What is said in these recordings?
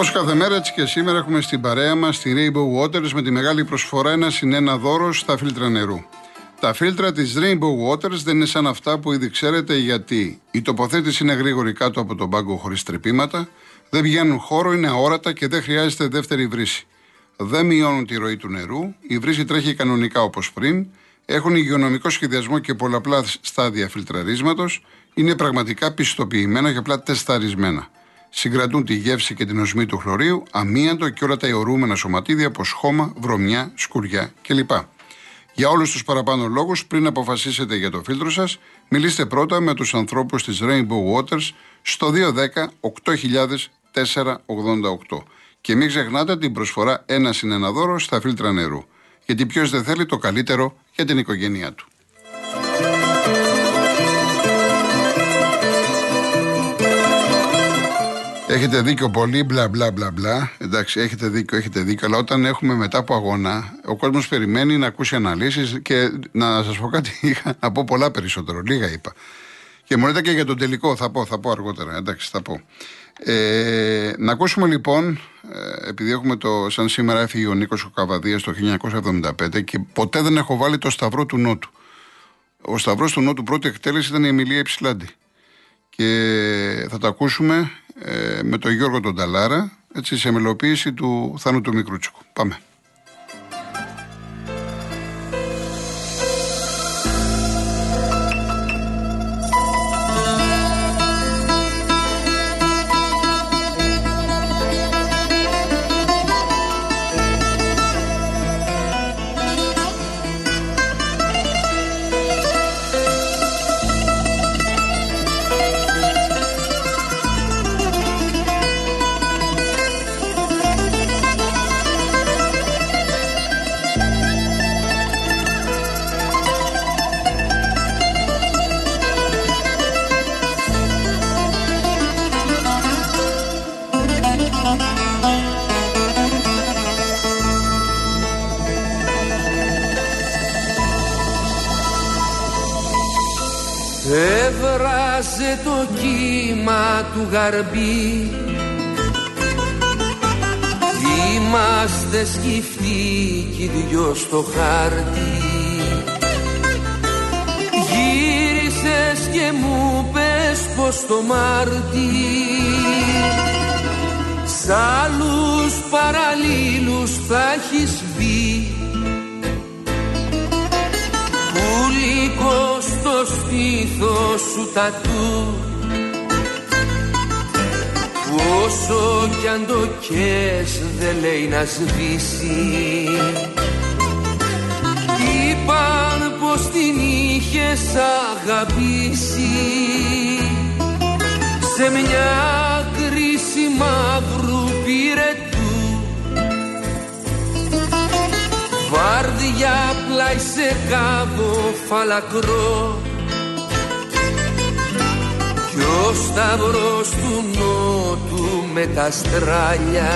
Όπως κάθε μέρα, έτσι και σήμερα έχουμε στην παρέα μας τη Rainbow Waters με τη μεγάλη προσφορά ένα συν ένα δώρο στα φίλτρα νερού. Τα φίλτρα της Rainbow Waters δεν είναι σαν αυτά που ήδη ξέρετε γιατί η τοποθέτηση είναι γρήγορη κάτω από τον πάγκο χωρίς τρεπήματα, δεν πηγαίνουν χώρο, είναι αόρατα και δεν χρειάζεται δεύτερη βρύση. Δεν μειώνουν τη ροή του νερού, η βρύση τρέχει κανονικά όπως πριν, έχουν υγειονομικό σχεδιασμό και πολλαπλά στάδια φιλτραρίσματος, είναι πραγματικά πιστοποιημένα και απλά τεσταρισμένα. Συγκρατούν τη γεύση και την οσμή του χλωρίου, αμίαντο και όλα τα αιωρούμενα σωματίδια όπω χώμα, βρωμιά, σκουριά κλπ. Για όλους τους παραπάνω λόγους, πριν αποφασίσετε για το φίλτρο σας, μιλήστε πρώτα με τους ανθρώπους της Rainbow Waters στο 210-8000-488. Και μην ξεχνάτε την προσφορά ένα συν ένα δώρο στα φίλτρα νερού. Γιατί ποιος δεν θέλει το καλύτερο για την οικογένειά του. Έχετε δίκιο πολύ, μπλα μπλα μπλα μπλα. Εντάξει, έχετε δίκιο, έχετε δίκιο. Αλλά όταν έχουμε μετά από αγώνα, ο κόσμος περιμένει να ακούσει αναλύσεις και να σας πω κάτι, είχα να πω πολλά περισσότερο. Λίγα είπα. Και μου λέτε και για τον τελικό, θα πω, θα πω αργότερα. Εντάξει, θα πω. Ε, να ακούσουμε λοιπόν, ε, επειδή έχουμε το, σαν σήμερα έφυγε ο Νίκος Καβαδίας το 1975 και ποτέ δεν έχω βάλει το Σταυρό του Νότου. Ο Σταυρός του Νότου πρώτη εκτέλεση ήταν η Εμιλία Υψηλάντη. Και θα το ακούσουμε ε, με τον Γιώργο τον Ταλάρα, έτσι, σε μελοποίηση του Θάνου του Μικρούτσικου. Πάμε. Κύμα του γαρμπή Είμαστε σκυφτοί κι δυο στο χάρτη. Γύρισες και μου πες πως το Μάρτι. Σ' άλλους παραλίλους θα έχεις μπει. Πουλικό στο στήθος σου τατού Όσο κι αν το κες δεν λέει να σβήσει. Είπαν πως την είχες αγαπήσει. Σε μια κρίση μαύρου πυρετού. Βάρδια πλάι σε κάβο φαλακρό Κι ο σταυρός του νότου με τα στράλια.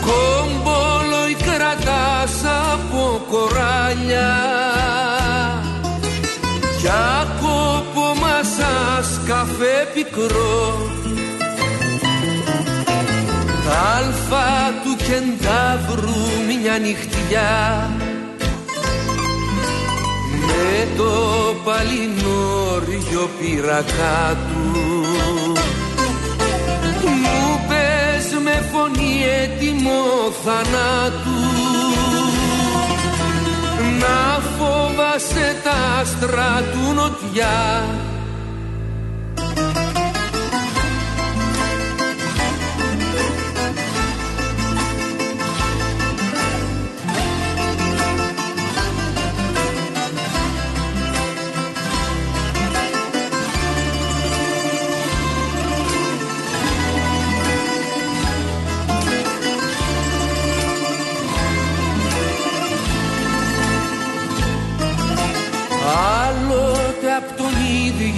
Κόμπολοι κρατάς από κοράλια. Κι ακόπο μασάς καφέ πικρό. Τα αλφα του κεντάβρου μια νυχτιά. Με το παλινόριο πειρακά του μου πες με φωνή έτοιμο θανάτου. Να φοβάσαι τα άστρα του νοτιά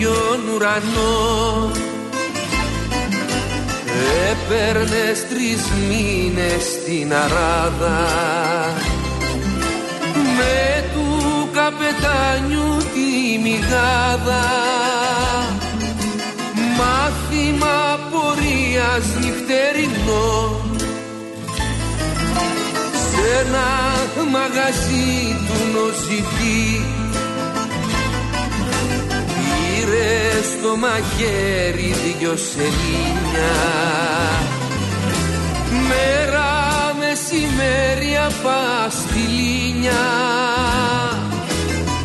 ίδιο ουρανό. Έπαιρνες τρεις μήνες στην αράδα. Με του καπετάνιου τη μηγάδα Μάθημα πορείας μας νυχτερινό. Σε ένα μαγαζί του νοζητή πήρε στο μαχαίρι δυο σελίνια μέρα μεσημέρι απαστηλίνια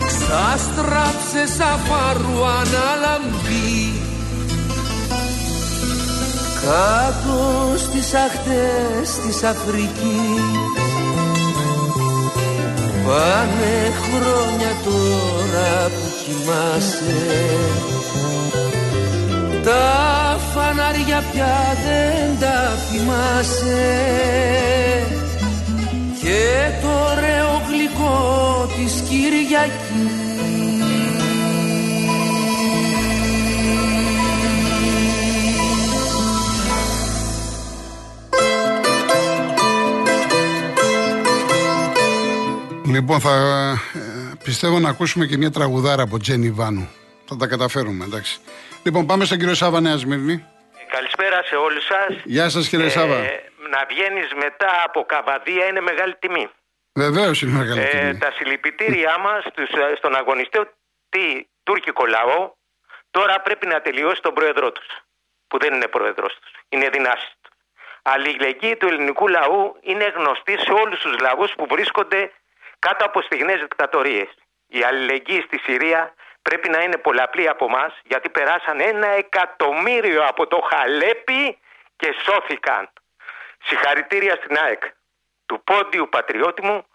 ξάστραψε σαν φάρου αναλαμπή. Κάτω στις αχτές της Αφρικής. Πάνε χρόνια τώρα που κοιμάσαι Τα φανάρια πια δεν τα θυμάσαι. Και το ωραίο γλυκό της Κυριακής. Λοιπόν, θα ε, πιστεύω να ακούσουμε και μια τραγουδάρα από Τζένι Βάνου. Θα τα καταφέρουμε, εντάξει. Λοιπόν, πάμε στον κύριο Σάβα Νέα Σμύρνη. Καλησπέρα σε όλους σας. Γεια σας, κύριε Σάβα. Να βγαίνεις μετά από καβαδία είναι μεγάλη τιμή. Βεβαίως είναι μεγάλη Ε, τιμή. τα συλληπιτήριά μας στον αγωνιστή τι τουρκικό λαό τώρα πρέπει να τελειώσει τον πρόεδρό τους. Που δεν είναι πρόεδρός τους. Είναι δυνάστη τους. Αλληλεγγύη του ελληνικού λαού είναι γνωστή σε όλους τους λαούς που βρίσκονται κάτω από στιγνές δικτατορίες. Η αλληλεγγύη στη Συρία πρέπει να είναι πολλαπλή από εμά γιατί περάσαν ένα εκατομμύριο από το Χαλέπι και σώθηκαν. Συγχαρητήρια στην ΑΕΚ του πόντιου πατριώτη μου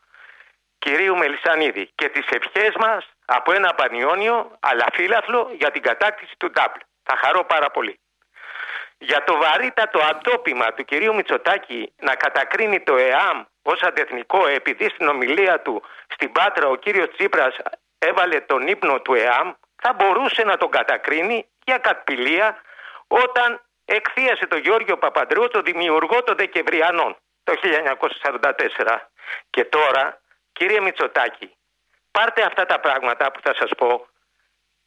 κυρίου Μελισανίδη και τις ευχές μας από ένα πανιόνιο αλλά φύλαθλο για την κατάκτηση του Ντάμπλ. Θα χαρώ πάρα πολύ. Για το βαρύτατο αντόπιμα του κυρίου Μητσοτάκη να κατακρίνει το ΕΑΜ ως αντεθνικό επειδή στην ομιλία του στην Πάτρα ο κύριος Τσίπρας έβαλε τον ύπνο του ΕΑΜ θα μπορούσε να τον κατακρίνει για κατπηλία όταν εκθίασε τον Γιώργιο Παπαντρέου το δημιουργό των Δεκεμβριανών το 1944. Και τώρα κύριε Μητσοτάκη πάρτε αυτά τα πράγματα που θα σας πω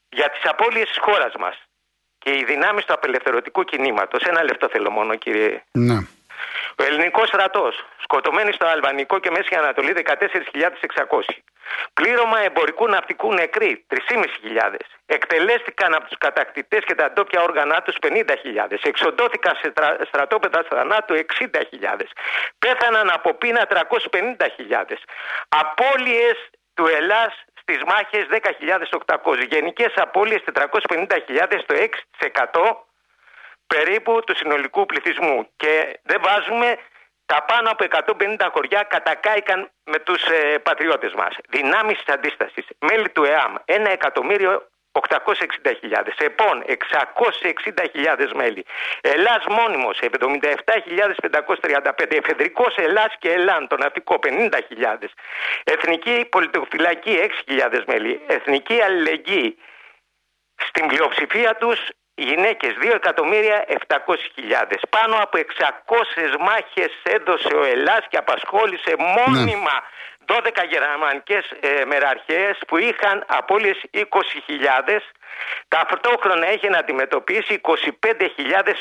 για τις απώλειες της χώρας μας και οι δυνάμεις του απελευθερωτικού κινήματος. Ένα λεπτό θέλω μόνο κύριε Ναι. ο ελληνικός στρατός, σκοτωμένοι στο Αλβανικό και Μέση Ανατολή 14.600. Πλήρωμα εμπορικού ναυτικού νεκροί 3.500. Εκτελέστηκαν από τους κατακτητές και τα ντόπια όργανα τους 50.000. Εξοντώθηκαν σε στρα... στρατόπεδα θανάτου 60.000. Πέθαναν από πείνα 350.000. Απόλυε του Ελλάς στις μάχες 10.800. Γενικές απώλειες 450.000 το 6% περίπου του συνολικού πληθυσμού και δεν βάζουμε τα πάνω από 150 χωριά κατακάηκαν με τους ε, πατριώτες μας. Δυνάμεις της αντίστασης, μέλη του ΕΑΜ, 1 εκατομμύριο 860.000. ΕΠΟΝ 660.000 μέλη. Ελλάς μόνιμος 77.535. Εφεδρικός Ελλάς και Ελλάν το ναυτικό 50.000. Εθνική πολιτοφυλακή 6.000 μέλη. Εθνική αλληλεγγύη στην πλειοψηφία τους γυναίκες 2.700.000. Πάνω από 600 μάχες έδωσε ο Ελλάς και απασχόλησε μόνιμα 12 γερμανικές ε, μεραρχίες που είχαν απώλειες 20.000 ταυτόχρονα έχει να αντιμετωπίσει 25.000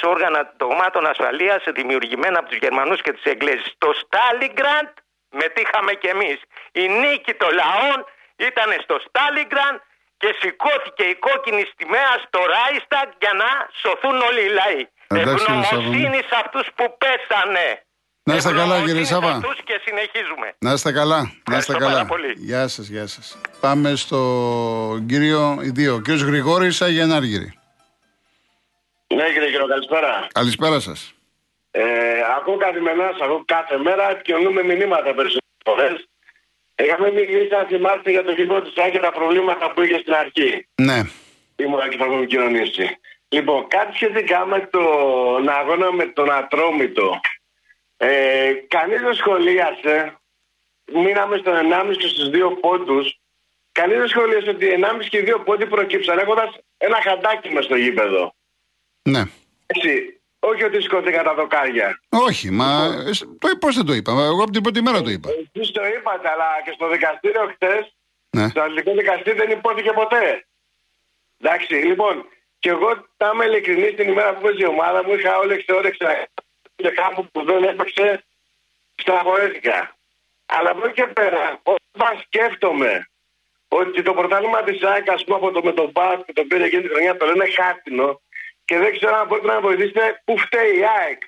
όργανα δογμάτων ασφαλείας δημιουργημένα από τους Γερμανούς και τις Εγγλέζες. Στο Στάλιγκραντ μετήχαμε κι εμείς. Η νίκη των λαών ήταν στο Στάλιγκραντ και σηκώθηκε η κόκκινη στιγμαία στο Ράισταγκ για να σωθούν όλοι οι λαοί. Εντάξει, κύριε Ευγνωμοσύνης σε αυτούς που πέσανε. Να είστε καλά, κύριε Ευγνωμοσύνης σε Σάβα. αυτούς και συνεχίζουμε. Να είστε καλά. Να είστε Ευχαριστώ καλά. πάρα πολύ. Γεια σας, γεια σας. Πάμε στο κύριο Ιδίο. Κύριος Γρηγόρης Αγιανάργυρη. Ναι, κύριε Κύριο, καλησπέρα. Καλησπέρα σας. Ε, ακούω καθημερινά, σας ακούω κάθε μέρα, επικοινωνούμε μηνύματα περισσότερες φορές. Είχαμε μιλήσει, αν θυμάστε, για το κοινό της και τα προβλήματα που είχε στην αρχή. Ναι. Ήμουν και θα έχουμε κοινωνήσει. Λοιπόν, κάτι σχετικά με τον αγώνα με τον Ατρόμητο. Ε, Κανείς δεν σχολίασε. Μείναμε στον 1,5 και στους 2 πόντους. Κανείς δεν σχολίασε ότι 1,5 και 2 πόντοι προκύψαν έχοντας ένα χαντάκι μες στο γήπεδο. Ναι. Έτσι. Όχι ότι σηκώθηκαν τα δοκάρια. Όχι, μα. Πώς δεν το είπα. Εγώ από την πρώτη μέρα το είπα. Εσείς το είπατε, αλλά και στο δικαστήριο χτε, Ναι. στο ελληνικό δικαστήριο δεν υπόθηκε ποτέ. Εντάξει, λοιπόν, Και εγώ τα είμαι ειλικρινής την ημέρα που έπαιζε η ομάδα μου, είχα όλη όρεξη και κάπου που δεν έπαιξε, στεναχωρέθηκα. Αλλά από εκεί και πέρα, όταν σκέφτομαι ότι το πρωτάθλημα της ΑΕΚ, ας πούμε, από το με τον Μπάσκ το οποίο εκείνη τη χρονιά το λένε χάρτινο και δεν ξέρω αν μπορείτε να βοηθήσετε πού φταίει η ΑΕΚ.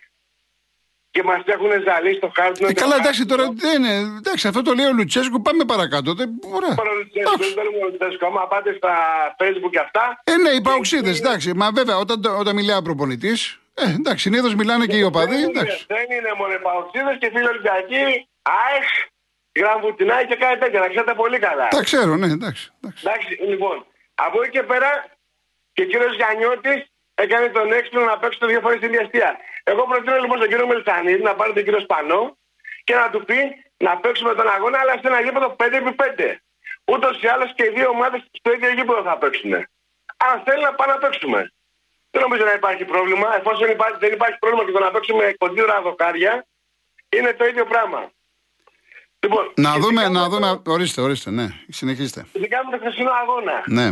Και μας έχουν ζαλίσει το χάρτινο. Ε, καλά, εντάξει, τώρα δεν είναι. Εντάξει, αυτό το λέει ο Λουτσέσκου. Πάμε παρακάτω. Δεν, ωραία. Δεν θέλουμε ο Λουτσέσκου. Άμα πάτε στα facebook και αυτά. Ε, ναι, οι παοξίδες, εντάξει. Μα βέβαια, όταν, όταν μιλάει ο προπονητής, ε, εντάξει, συνήθως μιλάνε και οι οπαδοί. Δεν, εντάξει. είναι, δεν είναι μόνο οι παοξίδες και φίλοι Ολυμπιακοί. ΑΕΧ, γραμμουτινάει και κάτι τέτοια. Να ξέρετε πολύ καλά. Τα ξέρω, ναι, εντάξει. εντάξει. Εντάξει, λοιπόν. Από εκεί και πέρα και ο κύριος Γιαννιώτης έκανε τον έξυπνο να παίξει το δύο φορές στην διαστία. Εγώ προτείνω λοιπόν στον κύριο Μελισανίδη να πάρει τον κύριο Σπανό και να του πει να παίξουμε τον αγώνα, αλλά σε ένα γήπεδο 5x5. Ούτως ή άλλως και οι δύο ομάδες στο ίδιο γήπεδο θα παίξουν. Αν θέλει να πάμε να παίξουμε. Δεν νομίζω να υπάρχει πρόβλημα. Εφόσον υπάρχει, δεν υπάρχει πρόβλημα και το να παίξουμε κοντήρα δοκάρια, είναι το ίδιο πράγμα. Λοιπόν, να δούμε, να δούμε. Ορίστε, ορίστε, ναι. Συνεχίστε. Ειδικά με το χθεσινό αγώνα. Ναι.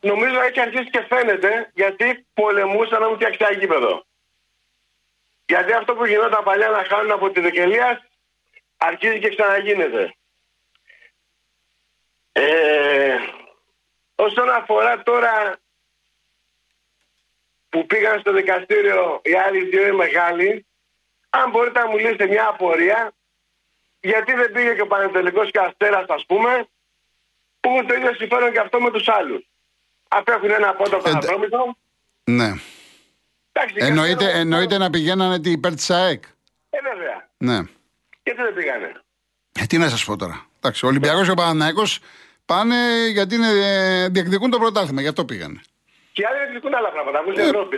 Νομίζω έχει αρχίσει και φαίνεται γιατί πολεμούσαν να μου φτιάξει ένα γήπεδο. Γιατί αυτό που γινόταν παλιά να χάνουν από τη Δεκελία αρχίζει και ξαναγίνεται. Ε, όσον αφορά τώρα που πήγαν στο δικαστήριο οι άλλοι δύο οι μεγάλοι, αν μπορείτε να μου λύσετε μια απορία, γιατί δεν πήγε και ο Πανετολικός και Αστέρας, ας πούμε, που έχουν το ίδιο συμφέρον και αυτό με τους άλλους. Απέχουν ένα πόντο παραδρόμητο. Ναι. Εννοείται, εννοείται να πηγαίνανε την υπέρ της ΑΕΚ. Ε, βέβαια. Ναι. Γιατί δεν πήγανε; Ε, τι να σας πω τώρα. Εντάξει, ο Ολυμπιακός και ο Παναναναϊκό πάνε γιατί είναι, ε, διεκδικούν το πρωτάθλημα, γι' αυτό πήγανε. Και οι άλλοι διεκδικούν άλλα πράγματα. Μου στην Ευρώπη.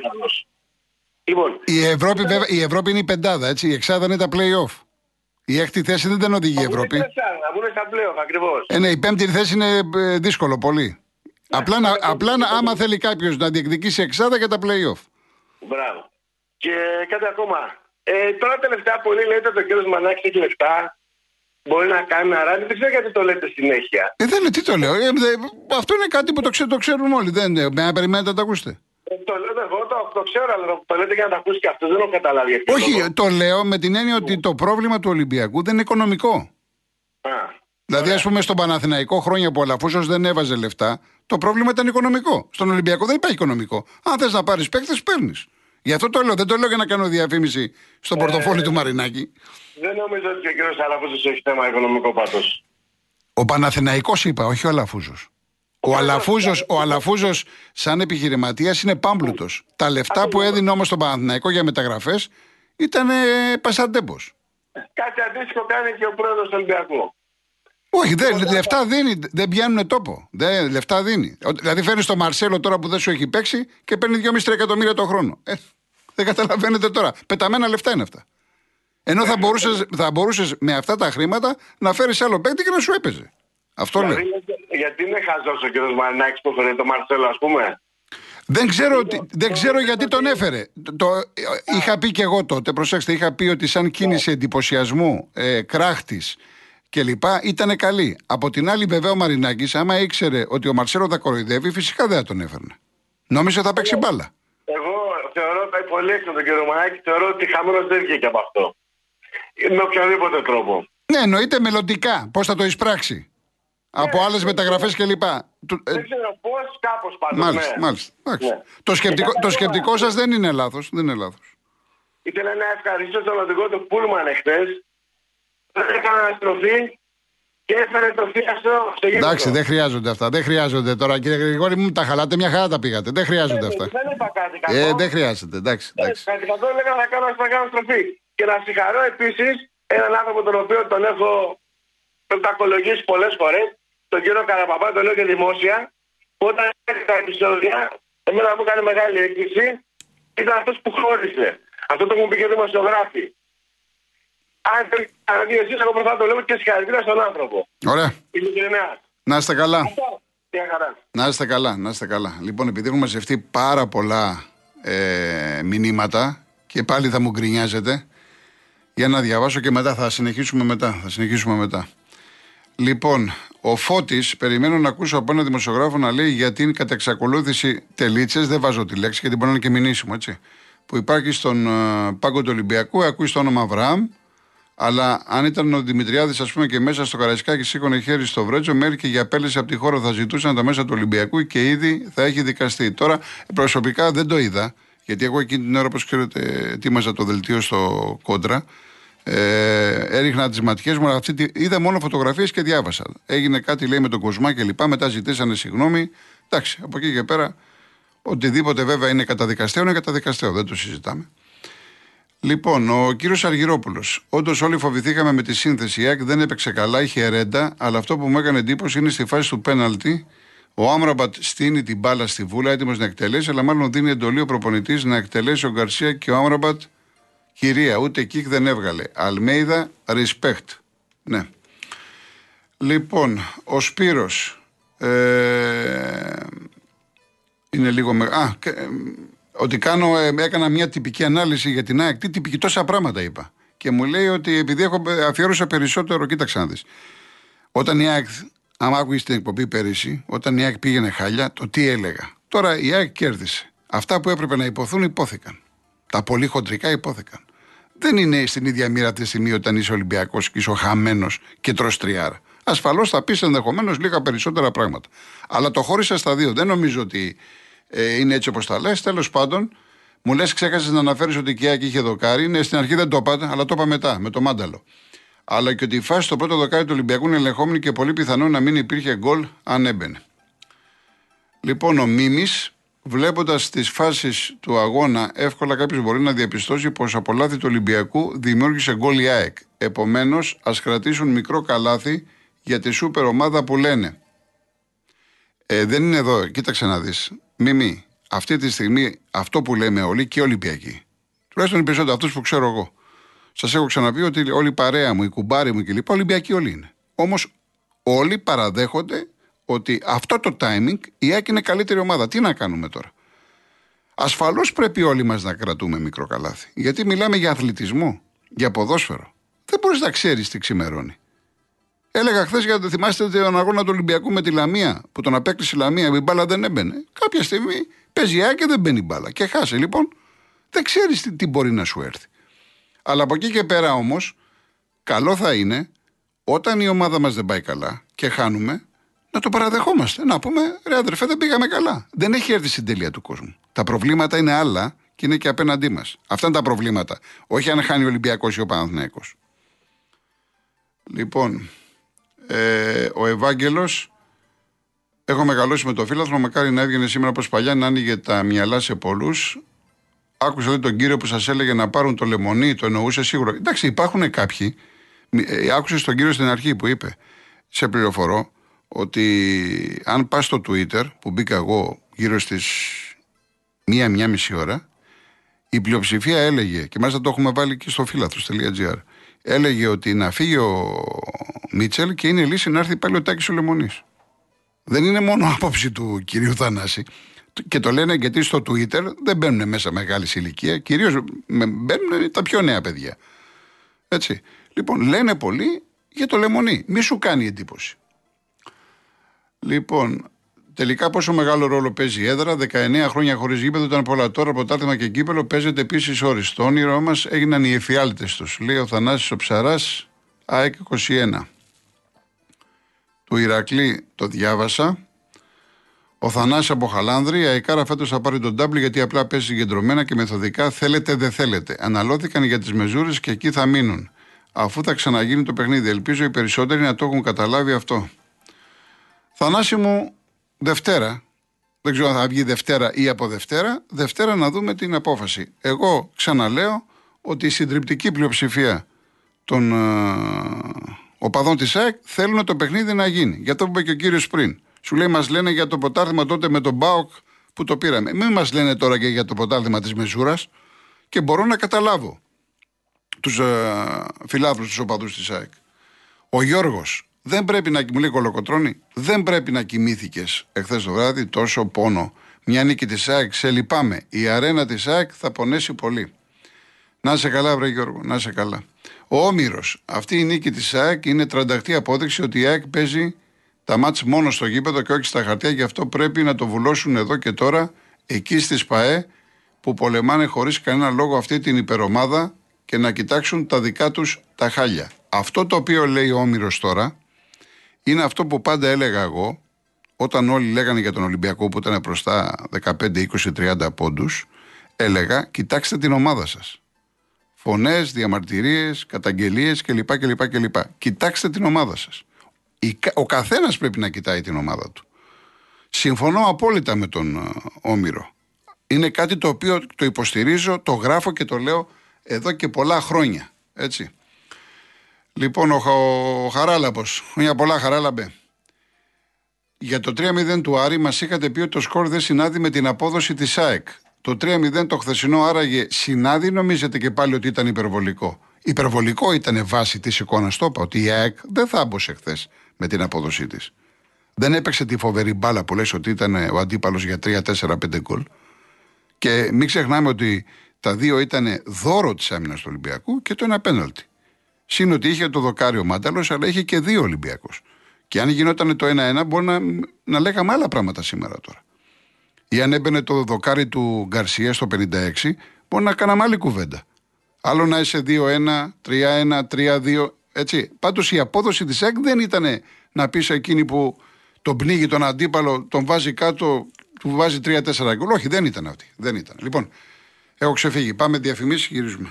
Λοιπόν, η, Ευρώπη, βέβαια, η Ευρώπη είναι η πεντάδα, έτσι. Η εξάδα είναι τα play-off. Η έκτη θέση δεν την οδηγεί η Ευρώπη. Να βγουν στα play-off ακριβώς. Ε, ναι, η πέμπτη θέση είναι ε, δύσκολο πολύ. Απλά, να, απλά να, άμα θέλει κάποιος να διεκδικήσει εξάδα για τα play-off. Μπράβο. Και κάτι ακόμα. Ε, τώρα τελευταία πολύ λέτε ότι ο κύριος Μανάκης έχει λεφτά. Μπορεί να κάνει ένα ράδι. Δεν ξέρω γιατί το λέτε συνέχεια. Ε, δεν τι το λέω. Ε, δε, αυτό είναι κάτι που το, ξέ, το ξέρουν όλοι. Δεν, ε, με περιμένετε να το ακούσετε. Ε, το λέω εγώ, το, το ξέρω, αλλά το λέτε για να το ακούσει και αυτός. Δεν έχω καταλάβει. Όχι, το λέω με την έννοια ότι το πρόβλημα του Ολυμπιακού δεν είναι οικονομικό. Α, δηλαδή, ας πούμε, στον Παναθηναϊκό χρόνια που ο Αλαφούσο δεν έβαζε λεφτά, το πρόβλημα ήταν οικονομικό. Στον Ολυμπιακό δεν υπάρχει οικονομικό. Αν θες να πάρεις παίκτες, παίρνεις. Γι' αυτό το λέω. Δεν το λέω για να κάνω διαφήμιση στον ε, πορτοφόλι του Μαρινάκη. Δεν νομίζω ότι ο κ. Αλαφούζο έχει θέμα οικονομικό πάντω. Ο Παναθηναϊκός είπα, όχι ο Αλαφούζο. Ο Αλαφούζο, ο Αλαφούζος, σαν επιχειρηματίας, είναι πάμπλουτος. Τα λεφτά που έδινε όμως στον Παναθηναϊκό για μεταγραφές ήταν πασαντέμπο. Κάτι αντίστοιχο κάνει και ο πρόεδρος του Ολυμπιακού. Όχι, δεν, λεφτά δίνει, δεν πιάνουν τόπο. Δεν, λεφτά δίνει. Δηλαδή φέρνεις τον Μαρσέλο τώρα που δεν σου έχει παίξει και παίρνει 2,5 εκατομμύρια το χρόνο. Ε, δεν καταλαβαίνετε τώρα. Πεταμένα λεφτά είναι αυτά. Ενώ θα μπορούσες θα μπορούσες με αυτά τα χρήματα να φέρεις άλλο παίκτη και να σου έπαιζε. Αυτό δηλαδή, λέω. Γιατί είναι χαζός ο κ. Μαρινάκης που φέρνει τον Μαρσέλο, ας πούμε; Δεν ξέρω, δεν ξέρω γιατί τον έφερε. Το, είχα πει και εγώ τότε, προσέξτε, είχα πει ότι σαν κίνηση εντυπωσιασμού ε, κράχτης και λοιπά ήταν καλή. Από την άλλη, βέβαια, ο Μαρινάκης, άμα ήξερε ότι ο Μαρσέλο θα κοροϊδεύει, φυσικά δεν θα τον έφερνε. Νόμιζε θα παίξει μπάλα. Εγώ θεωρώ ότι πολύ έξω τον κύριο Μαρινάκη, θεωρώ ότι χαμένος δεν βγήκε από αυτό. Με οποιοδήποτε τρόπο. Ναι, εννοείται μελλοντικά. Πώς θα το εισπράξει. Ναι, από άλλες μεταγραφές κλπ. Δεν ξέρω πώς, κάπως πάντως. Μάλιστα. Ναι. μάλιστα. Ναι. Το σκεπτικό, το σκεπτικό σας δεν είναι λάθος. Δεν είναι λάθος. Ήθελα να ευχαριστήσω τον οδηγό του Πούλμαν εχθές έκανε αναστροφή και έφερε το θίαστο στο γήπεδο. Εντάξει, δεν χρειάζονται αυτά. Δεν χρειάζονται τώρα, κύριε Γρηγόρη, μου τα χαλάτε, μια χαρά τα πήγατε. Δεν χρειάζονται αυτά. Δεν είπα κάτι κακό. Ε, δεν χρειάζεται, εντάξει. εντάξει. Κάτι κακό έλεγα να κάνω αναστροφή. Και να συγχαρώ επίσης έναν άνθρωπο τον οποίο τον έχω πρωτακολογήσει πολλές φορές, τον κύριο Καραπαπά, τον λέω και δημόσια, που όταν έκανε τα επεισόδια, εμένα μου έκανε μεγάλη έκκληση, ήταν αυτός που χώρισε. Αυτό το μου πήγε δημοσιογράφη. Αν θέλει εσεί, εγώ προσπαθώ το λέω και συγχαρητήρια στον άνθρωπο. Ωραία. Ειλικρινά. Να είστε καλά. Μια χαρά. Να είστε καλά, να είστε καλά. Λοιπόν, επειδή έχουν μαζευτεί πάρα πολλά ε, μηνύματα και πάλι θα μου γκρινιάζετε, για να διαβάσω και μετά θα συνεχίσουμε μετά. Θα συνεχίσουμε μετά. Λοιπόν, ο Φώτης, περιμένω να ακούσω από έναν δημοσιογράφο να λέει γιατί είναι κατά εξακολούθηση τελίτσες. Δεν βάζω τη λέξη γιατί μπορεί να είναι και μηνύσιμο, έτσι. Που υπάρχει στον uh, πάγκο του Ολυμπιακού, ακούει το όνομα Αβραάμ, αλλά αν ήταν ο Δημητριάδης, ας πούμε, και μέσα στο Καραϊσκάκι σήκωνε χέρι στο Βρέτσο, μέχρι και για απέλεση από τη χώρα θα ζητούσαν τα μέσα του Ολυμπιακού και ήδη θα έχει δικαστεί. Τώρα, προσωπικά δεν το είδα, γιατί εγώ εκείνη την ώρα, όπως ξέρετε, ετοίμαζα το δελτίο στο κόντρα. Ε, έριχνα τις ματιές μου, αυτή τη, είδα μόνο φωτογραφίες και διάβασα. Έγινε κάτι, λέει, με τον Κοσμά και λοιπά. Μετά ζητήσανε συγγνώμη. Εντάξει, από εκεί και πέρα, οτιδήποτε βέβαια είναι καταδικαστέο, είναι καταδικαστέο. Δεν το συζητάμε. Λοιπόν, ο κύριος Αργυρόπουλος. Όντως, όλοι φοβηθήκαμε με τη σύνθεση. Η ΑΕΚ δεν έπαιξε καλά, είχε ρέντα, αλλά αυτό που μου έκανε εντύπωση είναι στη φάση του πέναλτη. Ο Άμραμπατ στείνει την μπάλα στη βούλα, έτοιμος να εκτελέσει, αλλά μάλλον δίνει εντολή ο προπονητής να εκτελέσει ο Γκαρσία και ο Άμραμπατ Κυρία, ούτε κικ δεν έβγαλε. Αλμέιδα, respect. Ναι. Λοιπόν, ο Σπύρος ε, είναι λίγο με... Α, ε, ότι κάνω, ε, έκανα μια τυπική ανάλυση για την ΑΕΚ. Τι τυπική, τόσα πράγματα είπα. Και μου λέει ότι επειδή έχω αφιέρωσα περισσότερο, κοίταξε να δεις. Όταν η ΑΕΚ, άμα άκουγες την εκπομπή πέρυσι, όταν η ΑΕΚ πήγαινε χάλια, το τι έλεγα. Τώρα η ΑΕΚ κέρδισε. Αυτά που έπρεπε να υποθούν, υπόθηκαν. Τα πολύ χοντρικά υπόθηκαν δεν είναι στην ίδια μοίρα τη στιγμή όταν είσαι Ολυμπιακός και είσαι ο χαμένος και τρώ τριάρα. Ασφαλώς θα πεις ενδεχομένως λίγα περισσότερα πράγματα. Αλλά το χώρισα στα δύο. Δεν νομίζω ότι ε, είναι έτσι όπως τα λες. Τέλος πάντων, μου λες, ξέχασες να αναφέρεις ότι η Κιάκη είχε δοκάρι. Ναι, στην αρχή δεν το είπατε, αλλά το είπα μετά, με το μάνταλο. Αλλά και ότι η φάση στο πρώτο δοκάρι του Ολυμπιακού είναι ελεγχόμενη και πολύ πιθανό να μην υπήρχε γκολ αν έμπαινε. Λοιπόν, ο Μίμης Βλέποντας τις φάσεις του αγώνα, εύκολα κάποιος μπορεί να διαπιστώσει πως από λάθη του Ολυμπιακού δημιούργησε γκολ η ΑΕΚ. Επομένως, ας κρατήσουν μικρό καλάθι για τη σούπερ ομάδα που λένε. Ε, δεν είναι εδώ, κοίταξε να δεις. Μιμή, αυτή τη στιγμή αυτό που λέμε όλοι και οι Ολυμπιακοί, τουλάχιστον οι περισσότεροι αυτούς που ξέρω εγώ, σας έχω ξαναπεί ότι όλη η παρέα μου, η κουμπάρη μου κλπ. Ολυμπιακοί όλοι είναι. Όμως όλοι παραδέχονται ότι αυτό το timing η ΑΕΚ είναι καλύτερη ομάδα. Τι να κάνουμε τώρα; Ασφαλώς πρέπει όλοι μας να κρατούμε μικρό καλάθι. Γιατί μιλάμε για αθλητισμό, για ποδόσφαιρο. Δεν μπορείς να ξέρεις τι ξημερώνει. Έλεγα χθες για το θυμάστε τον αγώνα του Ολυμπιακού με τη Λαμία, που τον απέκλεισε η Λαμία, η μπάλα δεν έμπαινε. Κάποια στιγμή παίζει η και δεν μπαίνει μπάλα. Και χάσε. Λοιπόν, δεν ξέρεις τι, τι μπορεί να σου έρθει. Αλλά από εκεί και πέρα όμως, καλό θα είναι όταν η ομάδα μας δεν πάει καλά και χάνουμε, να το παραδεχόμαστε. Να πούμε, ρε αδερφέ, δεν πήγαμε καλά. Δεν έχει έρθει στην τελεία του κόσμου. Τα προβλήματα είναι άλλα και είναι και απέναντί μας. Αυτά είναι τα προβλήματα. Όχι αν χάνει ο Ολυμπιακός ή ο Παναθυναϊκό. Λοιπόν, ε, ο Ευάγγελος. Έχω μεγαλώσει με το φίλαθρο. Μακάρι να έβγαινε σήμερα όπως παλιά να άνοιγε τα μυαλά σε πολλούς. Άκουσα λέει τον κύριο που σας έλεγε να πάρουν το λεμονί, το εννοούσε σίγουρα. Εντάξει, υπάρχουν κάποιοι. Ε, άκουσε τον κύριο στην αρχή που είπε, σε πληροφορώ, ότι αν πας στο Twitter που μπήκα εγώ γύρω στις μία-μία μισή ώρα η πλειοψηφία έλεγε και μάλιστα το έχουμε βάλει και στο φίλαθρος.gr έλεγε ότι να φύγει ο Μίτσελ και είναι λύση να έρθει πάλι ο Τάκης ο Λεμονής. Δεν είναι μόνο άποψη του κυρίου Θανάση. Και το λένε γιατί στο Twitter δεν μπαίνουν μέσα μεγάλη ηλικία, κυρίως μπαίνουν τα πιο νέα παιδιά. Έτσι. Λοιπόν, λένε πολύ για το λεμονί. Μη σου κάνει εντύπωση. Λοιπόν, τελικά πόσο μεγάλο ρόλο παίζει η έδρα. 19 χρόνια χωρίς γήπεδο ήταν πολλά. Τώρα πρωτάθλημα και κύπελο παίζεται επίσης όρις. Το όνειρό μας έγιναν οι εφιάλτες τους. Λέει ο Θανάσης ο Ψαράς, ΑΕΚ 21. Του Ηρακλή το διάβασα. Ο Θανάσης από Χαλάνδρη, η Αικάρα φέτος θα πάρει τον τάμπλι γιατί απλά παίζει συγκεντρωμένα και μεθοδικά. Θέλετε, δεν θέλετε. Αναλώθηκαν για τις μεζούρες και εκεί θα μείνουν. Αφού θα ξαναγίνει το παιχνίδι. Ελπίζω οι περισσότεροι να το έχουν καταλάβει αυτό. Θανάση μου, Δευτέρα, δεν ξέρω αν θα βγει Δευτέρα ή από Δευτέρα, Δευτέρα να δούμε την απόφαση. Εγώ ξαναλέω ότι η συντριπτική πλειοψηφία των ε, οπαδών της ΑΕΚ θέλουν το παιχνίδι να γίνει. Για το που είπε και ο κύριος πριν. Σου λέει μας λένε για το ποτάρθημα τότε με τον Μπάουκ που το πήραμε. Μην μας λένε τώρα και για το ποτάρθημα της Μεζούρας και μπορώ να καταλάβω τους ε, φιλάθλους, τους οπαδούς της ΑΕΚ. Ο Γιώργος δεν πρέπει να, μου λέει κολοκοτρώνη, δεν πρέπει να κοιμήθηκες εχθές το βράδυ τόσο πόνο. Μια νίκη της ΑΕΚ, σε λυπάμαι. Η αρένα της ΑΕΚ θα πονέσει πολύ. Να σε καλά, βρε Γιώργο, να σε καλά. Ο Όμηρος. Αυτή η νίκη της ΑΕΚ είναι τρανταχτή απόδειξη ότι η ΑΕΚ παίζει τα μάτς μόνο στο γήπεδο και όχι στα χαρτιά. Γι' αυτό πρέπει να το βουλώσουν εδώ και τώρα εκεί στη ΣΠΑΕ που πολεμάνε χωρίς κανένα λόγο αυτή την υπερομάδα και να κοιτάξουν τα δικά τους τα χάλια. Αυτό το οποίο λέει ο Όμηρος τώρα είναι αυτό που πάντα έλεγα εγώ όταν όλοι λέγανε για τον Ολυμπιακό που ήταν μπροστά 15, 20, 30 πόντους, έλεγα κοιτάξτε την ομάδα σας. Φωνές, διαμαρτυρίες, καταγγελίες κλπ, κλπ, κλπ. Κοιτάξτε την ομάδα σας. Ο καθένας πρέπει να κοιτάει την ομάδα του. Συμφωνώ απόλυτα με τον ε, Όμηρο. Είναι κάτι το οποίο το υποστηρίζω, το γράφω και το λέω εδώ και πολλά χρόνια. Έτσι. Λοιπόν, ο, ο Χαράλαμπος, μια πολλά Χαράλαμπε. Για το 3-0 του Άρη μας είχατε πει ότι το σκορ δεν συνάδει με την απόδοση της ΑΕΚ. Το 3-0 το χθεσινό άραγε συνάδει, νομίζετε και πάλι ότι ήταν υπερβολικό. Υπερβολικό ήταν βάση της εικόνας, το είπα, ότι η ΑΕΚ δεν θα έμπωσε χθες με την απόδοσή της. Δεν έπαιξε τη φοβερή μπάλα που λες ότι ήταν ο αντίπαλος για 3-4-5 γκολ. Και μην ξεχνάμε ότι τα δύο ήταν δώρο της άμυνας του Ολυμπιακού και το ένα πέναλτι. Συν ότι είχε το δοκάριο Μάνταλος, αλλά είχε και δύο Ολυμπιακούς. Και αν γινόταν το 1-1, μπορεί να, να λέγαμε άλλα πράγματα σήμερα τώρα. Ή αν έμπαινε το δοκάρι του Γκαρσία στο 56, μπορεί να κάναμε άλλη κουβέντα. Άλλο να είσαι 2-1, 3-1, 3-2. Έτσι. Πάντως η απόδοση της ΕΚ δεν ήταν να πεις εκείνη που τον πνίγει τον αντίπαλο, τον βάζει κάτω, του βάζει 3-4 γκολ. Όχι, δεν ήταν αυτή. Δεν ήταν. Λοιπόν, έχω ξεφύγει. Πάμε διαφημίσεις, γυρίζουμε.